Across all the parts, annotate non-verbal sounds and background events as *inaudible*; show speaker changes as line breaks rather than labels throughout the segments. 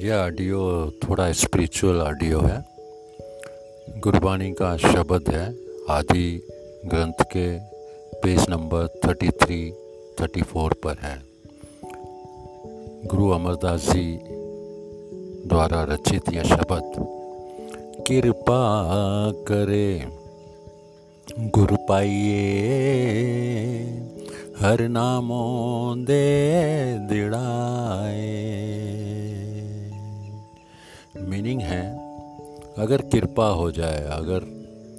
यह ऑडियो थोड़ा spiritual audio है। गुरबाणी का शब्द है, आदि ग्रंथ के पेज नंबर 33 34 पर है। गुरु अमरदास जी द्वारा रचित यह शब्द, कृपा करे, गुरु पाइए, हर नामों दे दिड़ाए मीनिंग है, अगर कृपा हो जाए, अगर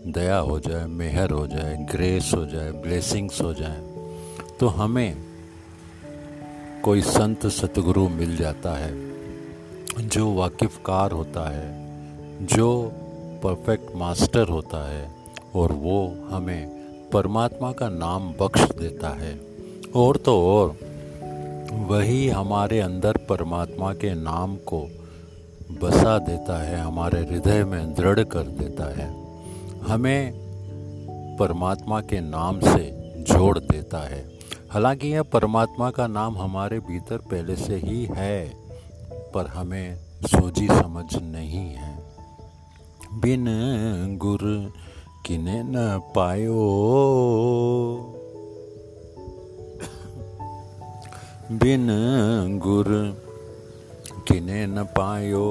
दया हो जाए, मेहर हो जाए ग्रेस हो जाए ब्लेसिंग्स हो जाए तो हमें कोई संत, सतगुरु मिल जाता है, जो वाकिफकार होता है, जो परफेक्ट मास्टर होता है, और वो हमें परमात्मा का नाम बख्श देता है। और तो और, वही हमारे अंदर परमात्मा के नाम को बसा देता है, हमारे हृदय में दृढ़ कर देता है। हमें परमात्मा के नाम से जोड़ देता है। हालाँकि यह परमात्मा का नाम हमारे भीतर पहले से ही है, पर हमें सोची समझ नहीं है। बिन गुर किने न पायो। *coughs* बिन गुर किने न पायो।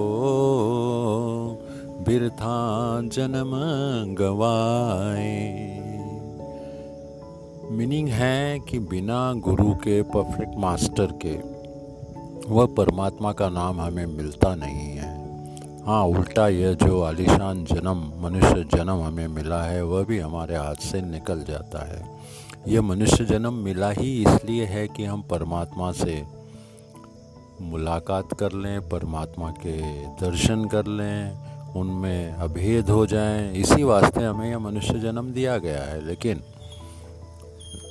बिरथा जन्म गवाए। मीनिंग है कि बिना गुरु के परफेक्ट मास्टर के, वह परमात्मा का नाम हमें मिलता नहीं है। हाँ उल्टा यह जो आलिशान जन्म, मनुष्य जन्म हमें मिला है, वह भी हमारे हाथ से निकल जाता है। यह मनुष्य जन्म मिला ही इसलिए है कि हम परमात्मा से मुलाकात कर लें, परमात्मा के दर्शन कर लें, उनमें अभेद हो जाएँ। इसी वास्ते हमें यह मनुष्य जन्म दिया गया है। लेकिन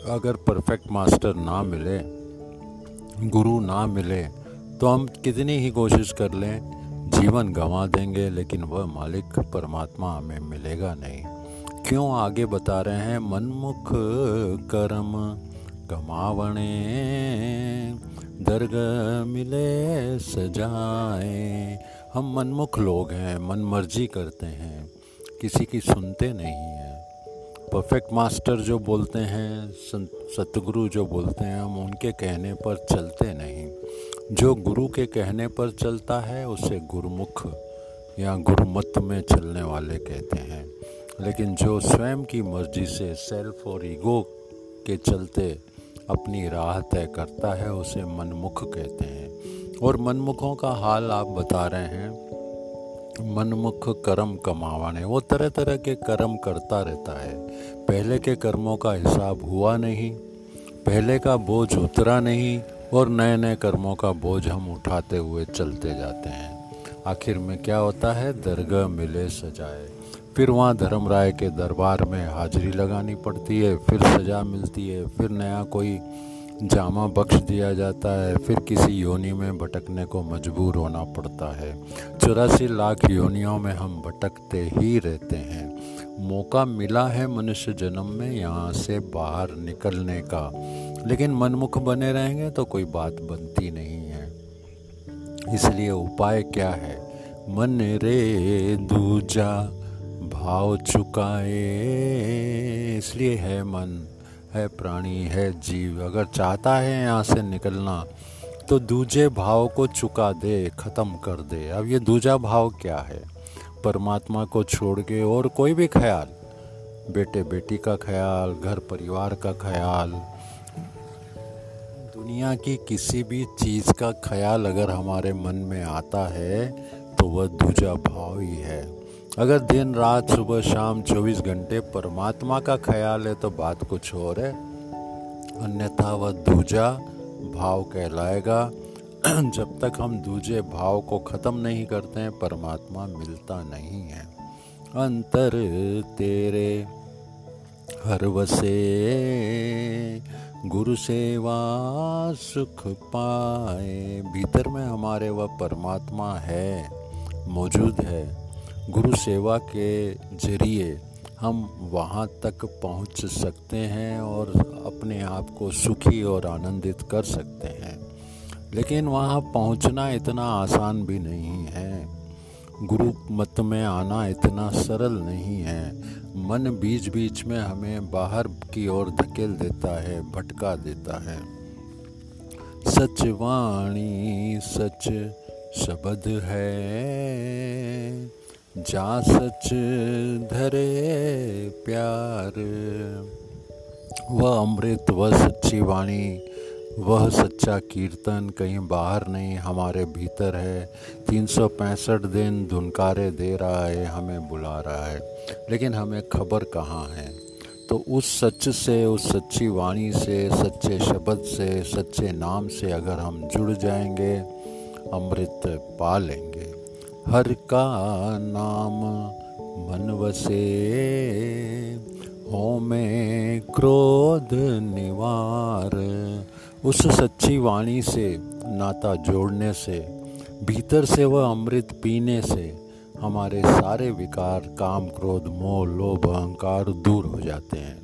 अगर परफेक्ट मास्टर ना मिले, गुरु ना मिले तो हम कितनी ही कोशिश कर लें, जीवन गंवा देंगे, लेकिन वह मालिक परमात्मा हमें मिलेगा नहीं। क्यों आगे बता रहे हैं? मनमुख कर्म। गमावणे, दर्ग मिले सजाए। हम मनमुख लोग हैं, मन मर्ज़ी करते हैं, किसी की सुनते नहीं हैं। परफेक्ट मास्टर जो बोलते हैं सतगुरु जो बोलते हैं, हम उनके कहने पर चलते नहीं। जो गुरु के कहने पर चलता है, उसे गुरुमुख या गुरुमत में चलने वाले कहते हैं। लेकिन जो स्वयं की मर्ज़ी से सेल्फ और ईगो के चलते अपनी राह तय करता है, उसे मनमुख कहते हैं। और मनमुखों का हाल आप बता रहे हैं। मनमुख कर्म कमावाने वो तरह तरह के कर्म करता रहता है। पहले के कर्मों का हिसाब हुआ नहीं। पहले का बोझ उतरा नहीं। और नए नए कर्मों का बोझ हम उठाते हुए चलते जाते हैं। आखिर में क्या होता है? दरगाह मिले सजाए। फिर वहाँ धर्म राय के दरबार में हाजिरी लगानी पड़ती है, फिर सजा मिलती है, फिर नया कोई जामा बख्श दिया जाता है, फिर किसी योनि में भटकने को मजबूर होना पड़ता है। चौरासी लाख योनियों में हम भटकते ही रहते हैं। मौका मिला है मनुष्य जन्म में यहाँ से बाहर निकलने का, लेकिन मनमुख बने रहेंगे तो कोई बात बनती नहीं है। इसलिए उपाय क्या है? मन रे दूजा भाव चुकाए, इसलिए है मन, है प्राणी, है जीव। अगर चाहता है यहाँ से निकलना तो दूजे भाव को चुका दे, ख़त्म कर दे। अब ये दूजा भाव क्या है? परमात्मा को छोड़ के और कोई भी ख्याल? बेटे, बेटी का ख्याल, घर परिवार का ख्याल? दुनिया की किसी भी चीज़ का ख्याल अगर हमारे मन में आता है तो वह दूजा भाव ही है। अगर दिन, रात, सुबह, शाम 24 घंटे परमात्मा का ख्याल है तो बात कुछ और है। अन्यथा वह दूजा भाव कहलाएगा। *clears throat* जब तक हम दूजे भाव को ख़त्म नहीं करते हैं, परमात्मा मिलता नहीं है। अंतर तेरे, हर वसे गुरु सेवा सुख पाए। भीतर में हमारे वह परमात्मा है, मौजूद है। गुरु सेवा के ज़रिए हम वहाँ तक पहुँच सकते हैं और अपने आप को सुखी और आनंदित कर सकते हैं। लेकिन वहाँ पहुँचना इतना आसान भी नहीं है। गुरु मत में आना इतना सरल नहीं है। मन बीच बीच में हमें बाहर की ओर धकेल देता है, भटका देता है। सच वाणी, सच शब्द है। जा सच धरे प्यार। वह अमृत, वह सच्ची वाणी, वह सच्चा कीर्तन कहीं बाहर नहीं, हमारे भीतर है। तीन सौ पैंसठ दिन धुनकारे दे रहा है, हमें बुला रहा है। लेकिन हमें खबर कहाँ है? तो उस सच से, उस सच्ची वाणी से, सच्चे शब्द से, सच्चे नाम से अगर हम जुड़ जाएँगे, अमृत पा लेंगे। हर का नाम मन वसे हो में क्रोध निवार। उस सच्ची वाणी से, नाता जोड़ने से, भीतर से वह अमृत पीने से, हमारे सारे विकार, काम, क्रोध, मोह, लोभ, अहंकार दूर हो जाते हैं।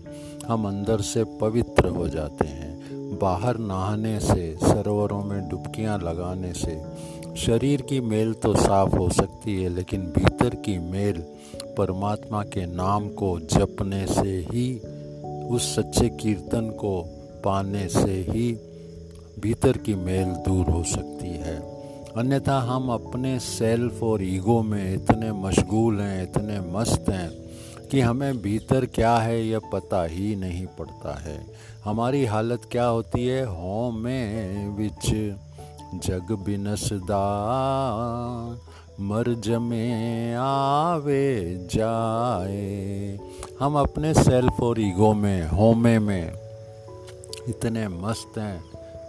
हम अंदर से पवित्र हो जाते हैं। बाहर नहाने से, सरोवरों में डुबकियाँ लगाने से शरीर की मेल तो साफ़ हो सकती है, लेकिन भीतर की मेल परमात्मा के नाम को जपने से ही, उस सच्चे कीर्तन को पाने से ही भीतर की मेल दूर हो सकती है। अन्यथा हम अपने सेल्फ और ईगो में इतने मशगूल हैं, इतने मस्त हैं, कि हमें भीतर क्या है यह पता ही नहीं पड़ता है। हमारी हालत क्या होती है? हो में विच। जग बिनसदा मर जमे आवे जाए। हम अपने सेल्फ और ईगो में, होमे में इतने मस्त हैं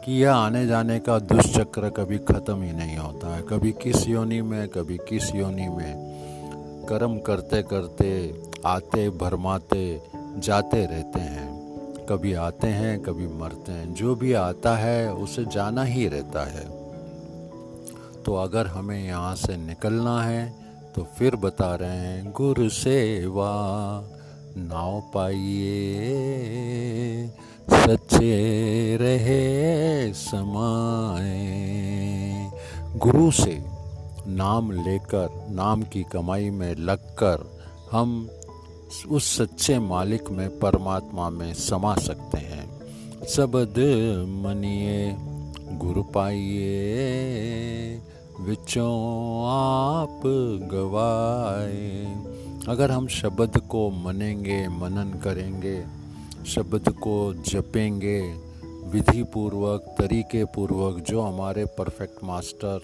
कि यह आने जाने का दुष्चक्र कभी ख़त्म ही नहीं होता है। कभी किस योनि में, कभी किस योनि में। कर्म करते करते आते, भरमाते, जाते रहते हैं। कभी आते हैं, कभी मरते हैं। जो भी आता है, उसे जाना ही रहता है। तो अगर हमें यहाँ से निकलना है तो फिर बता रहे हैं, गुरु सेवा, नाव पाइए, सच्चे रहे समाए गुरु से नाम लेकर, नाम की कमाई में लगकर, हम उस सच्चे मालिक में, परमात्मा में समा सकते हैं। शब्द मनिए, गुरु पाइए विचों आप गवाए। अगर हम शब्द को मनेंगे, मनन करेंगे, शब्द को जपेंगे विधि पूर्वक तरीके पूर्वक जो हमारे परफेक्ट मास्टर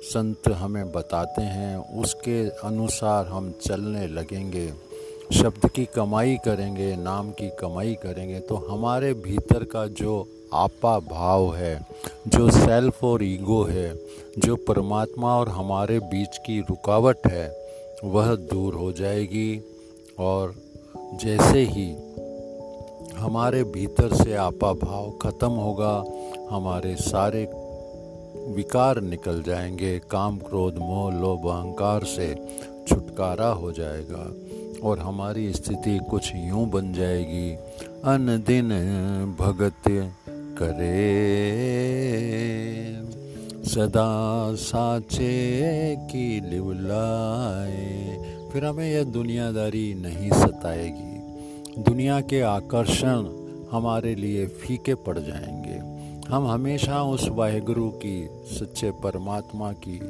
संत हमें बताते हैं, उसके अनुसार हम चलने लगेंगे। शब्द की कमाई करेंगे, नाम की कमाई करेंगे तो हमारे भीतर का जो आपा भाव है, जो सेल्फ और ईगो है, जो परमात्मा और हमारे बीच की रुकावट है, वह दूर हो जाएगी। और जैसे ही हमारे भीतर से आपा भाव खत्म होगा, हमारे सारे विकार निकल जाएँगे, काम क्रोध, मोह, लोभ, अहंकार से छुटकारा हो जाएगा और हमारी स्थिति कुछ यूँ बन जाएगी। अन दिन भगत करे। सदा साचे की लिवलाए फिर हमें यह दुनियादारी नहीं सताएगी। दुनिया के आकर्षण हमारे लिए फीके पड़ जाएँगे। हम हमेशा उस वाहेगुरु की, सच्चे परमात्मा की,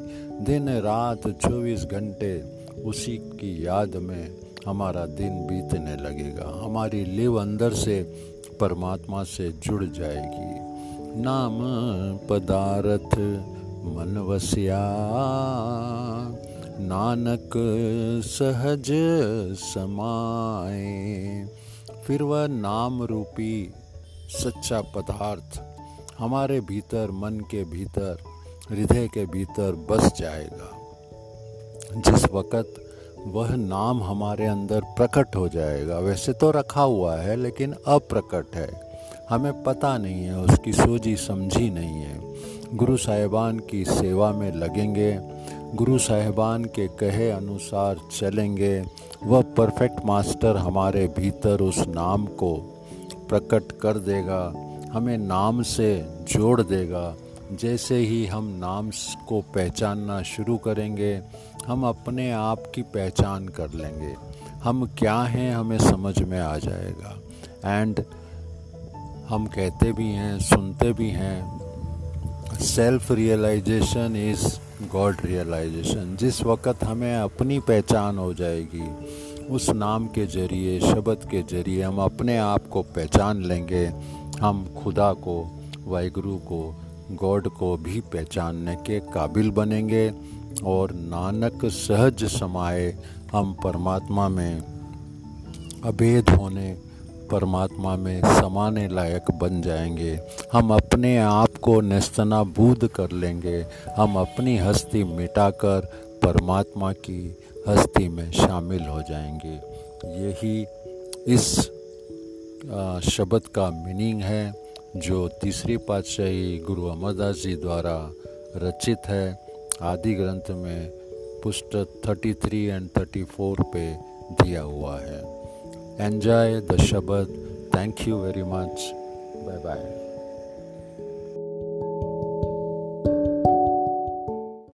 दिन रात 24 घंटे उसी की याद में हमारा दिन बीतने लगेगा। हमारी लिव अंदर से परमात्मा से जुड़ जाएगी। नाम पदार्थ मन वसिया नानक सहज समाए फिर वह नाम रूपी सच्चा पदार्थ हमारे भीतर, मन के भीतर, हृदय के भीतर बस जाएगा। जिस वक़्त वह नाम हमारे अंदर प्रकट हो जाएगा। वैसे तो रखा हुआ है, लेकिन अप्रकट है। हमें पता नहीं है, उसकी सोझी समझी नहीं है। गुरु साहिबान की सेवा में लगेंगे। गुरु साहिबान के कहे अनुसार चलेंगे। वह परफेक्ट मास्टर हमारे भीतर उस नाम को प्रकट कर देगा, हमें नाम से जोड़ देगा। जैसे ही हम नाम को पहचानना शुरू करेंगे, हम अपने आप की पहचान कर लेंगे। हम क्या हैं हमें समझ में आ जाएगा। एंड हम कहते भी हैं, सुनते भी हैं self realisation is God realisation जिस वक़्त हमें अपनी पहचान हो जाएगी, उस नाम के ज़रिए, शब्द के ज़रिए हम अपने आप को पहचान लेंगे। हम खुदा को, वाहगुरु को गॉड को भी पहचानने के काबिल बनेंगे और नानक सहज समाए हम परमात्मा में। अभेद होने परमात्मा में समाने लायक बन जाएँगे। हम अपने आप को निस्तनाबूद कर लेंगे। हम अपनी हस्ती मिटाकर परमात्मा की हस्ती में शामिल हो जाएँगे। यही इस शब्द का मीनिंग है। जो तीसरी पातशाही गुरु अमरदास जी द्वारा रचित है, आदि ग्रंथ में पुस्तक 33 एंड 34 पे दिया हुआ है। एन्जॉय द शब्द thank you very much bye bye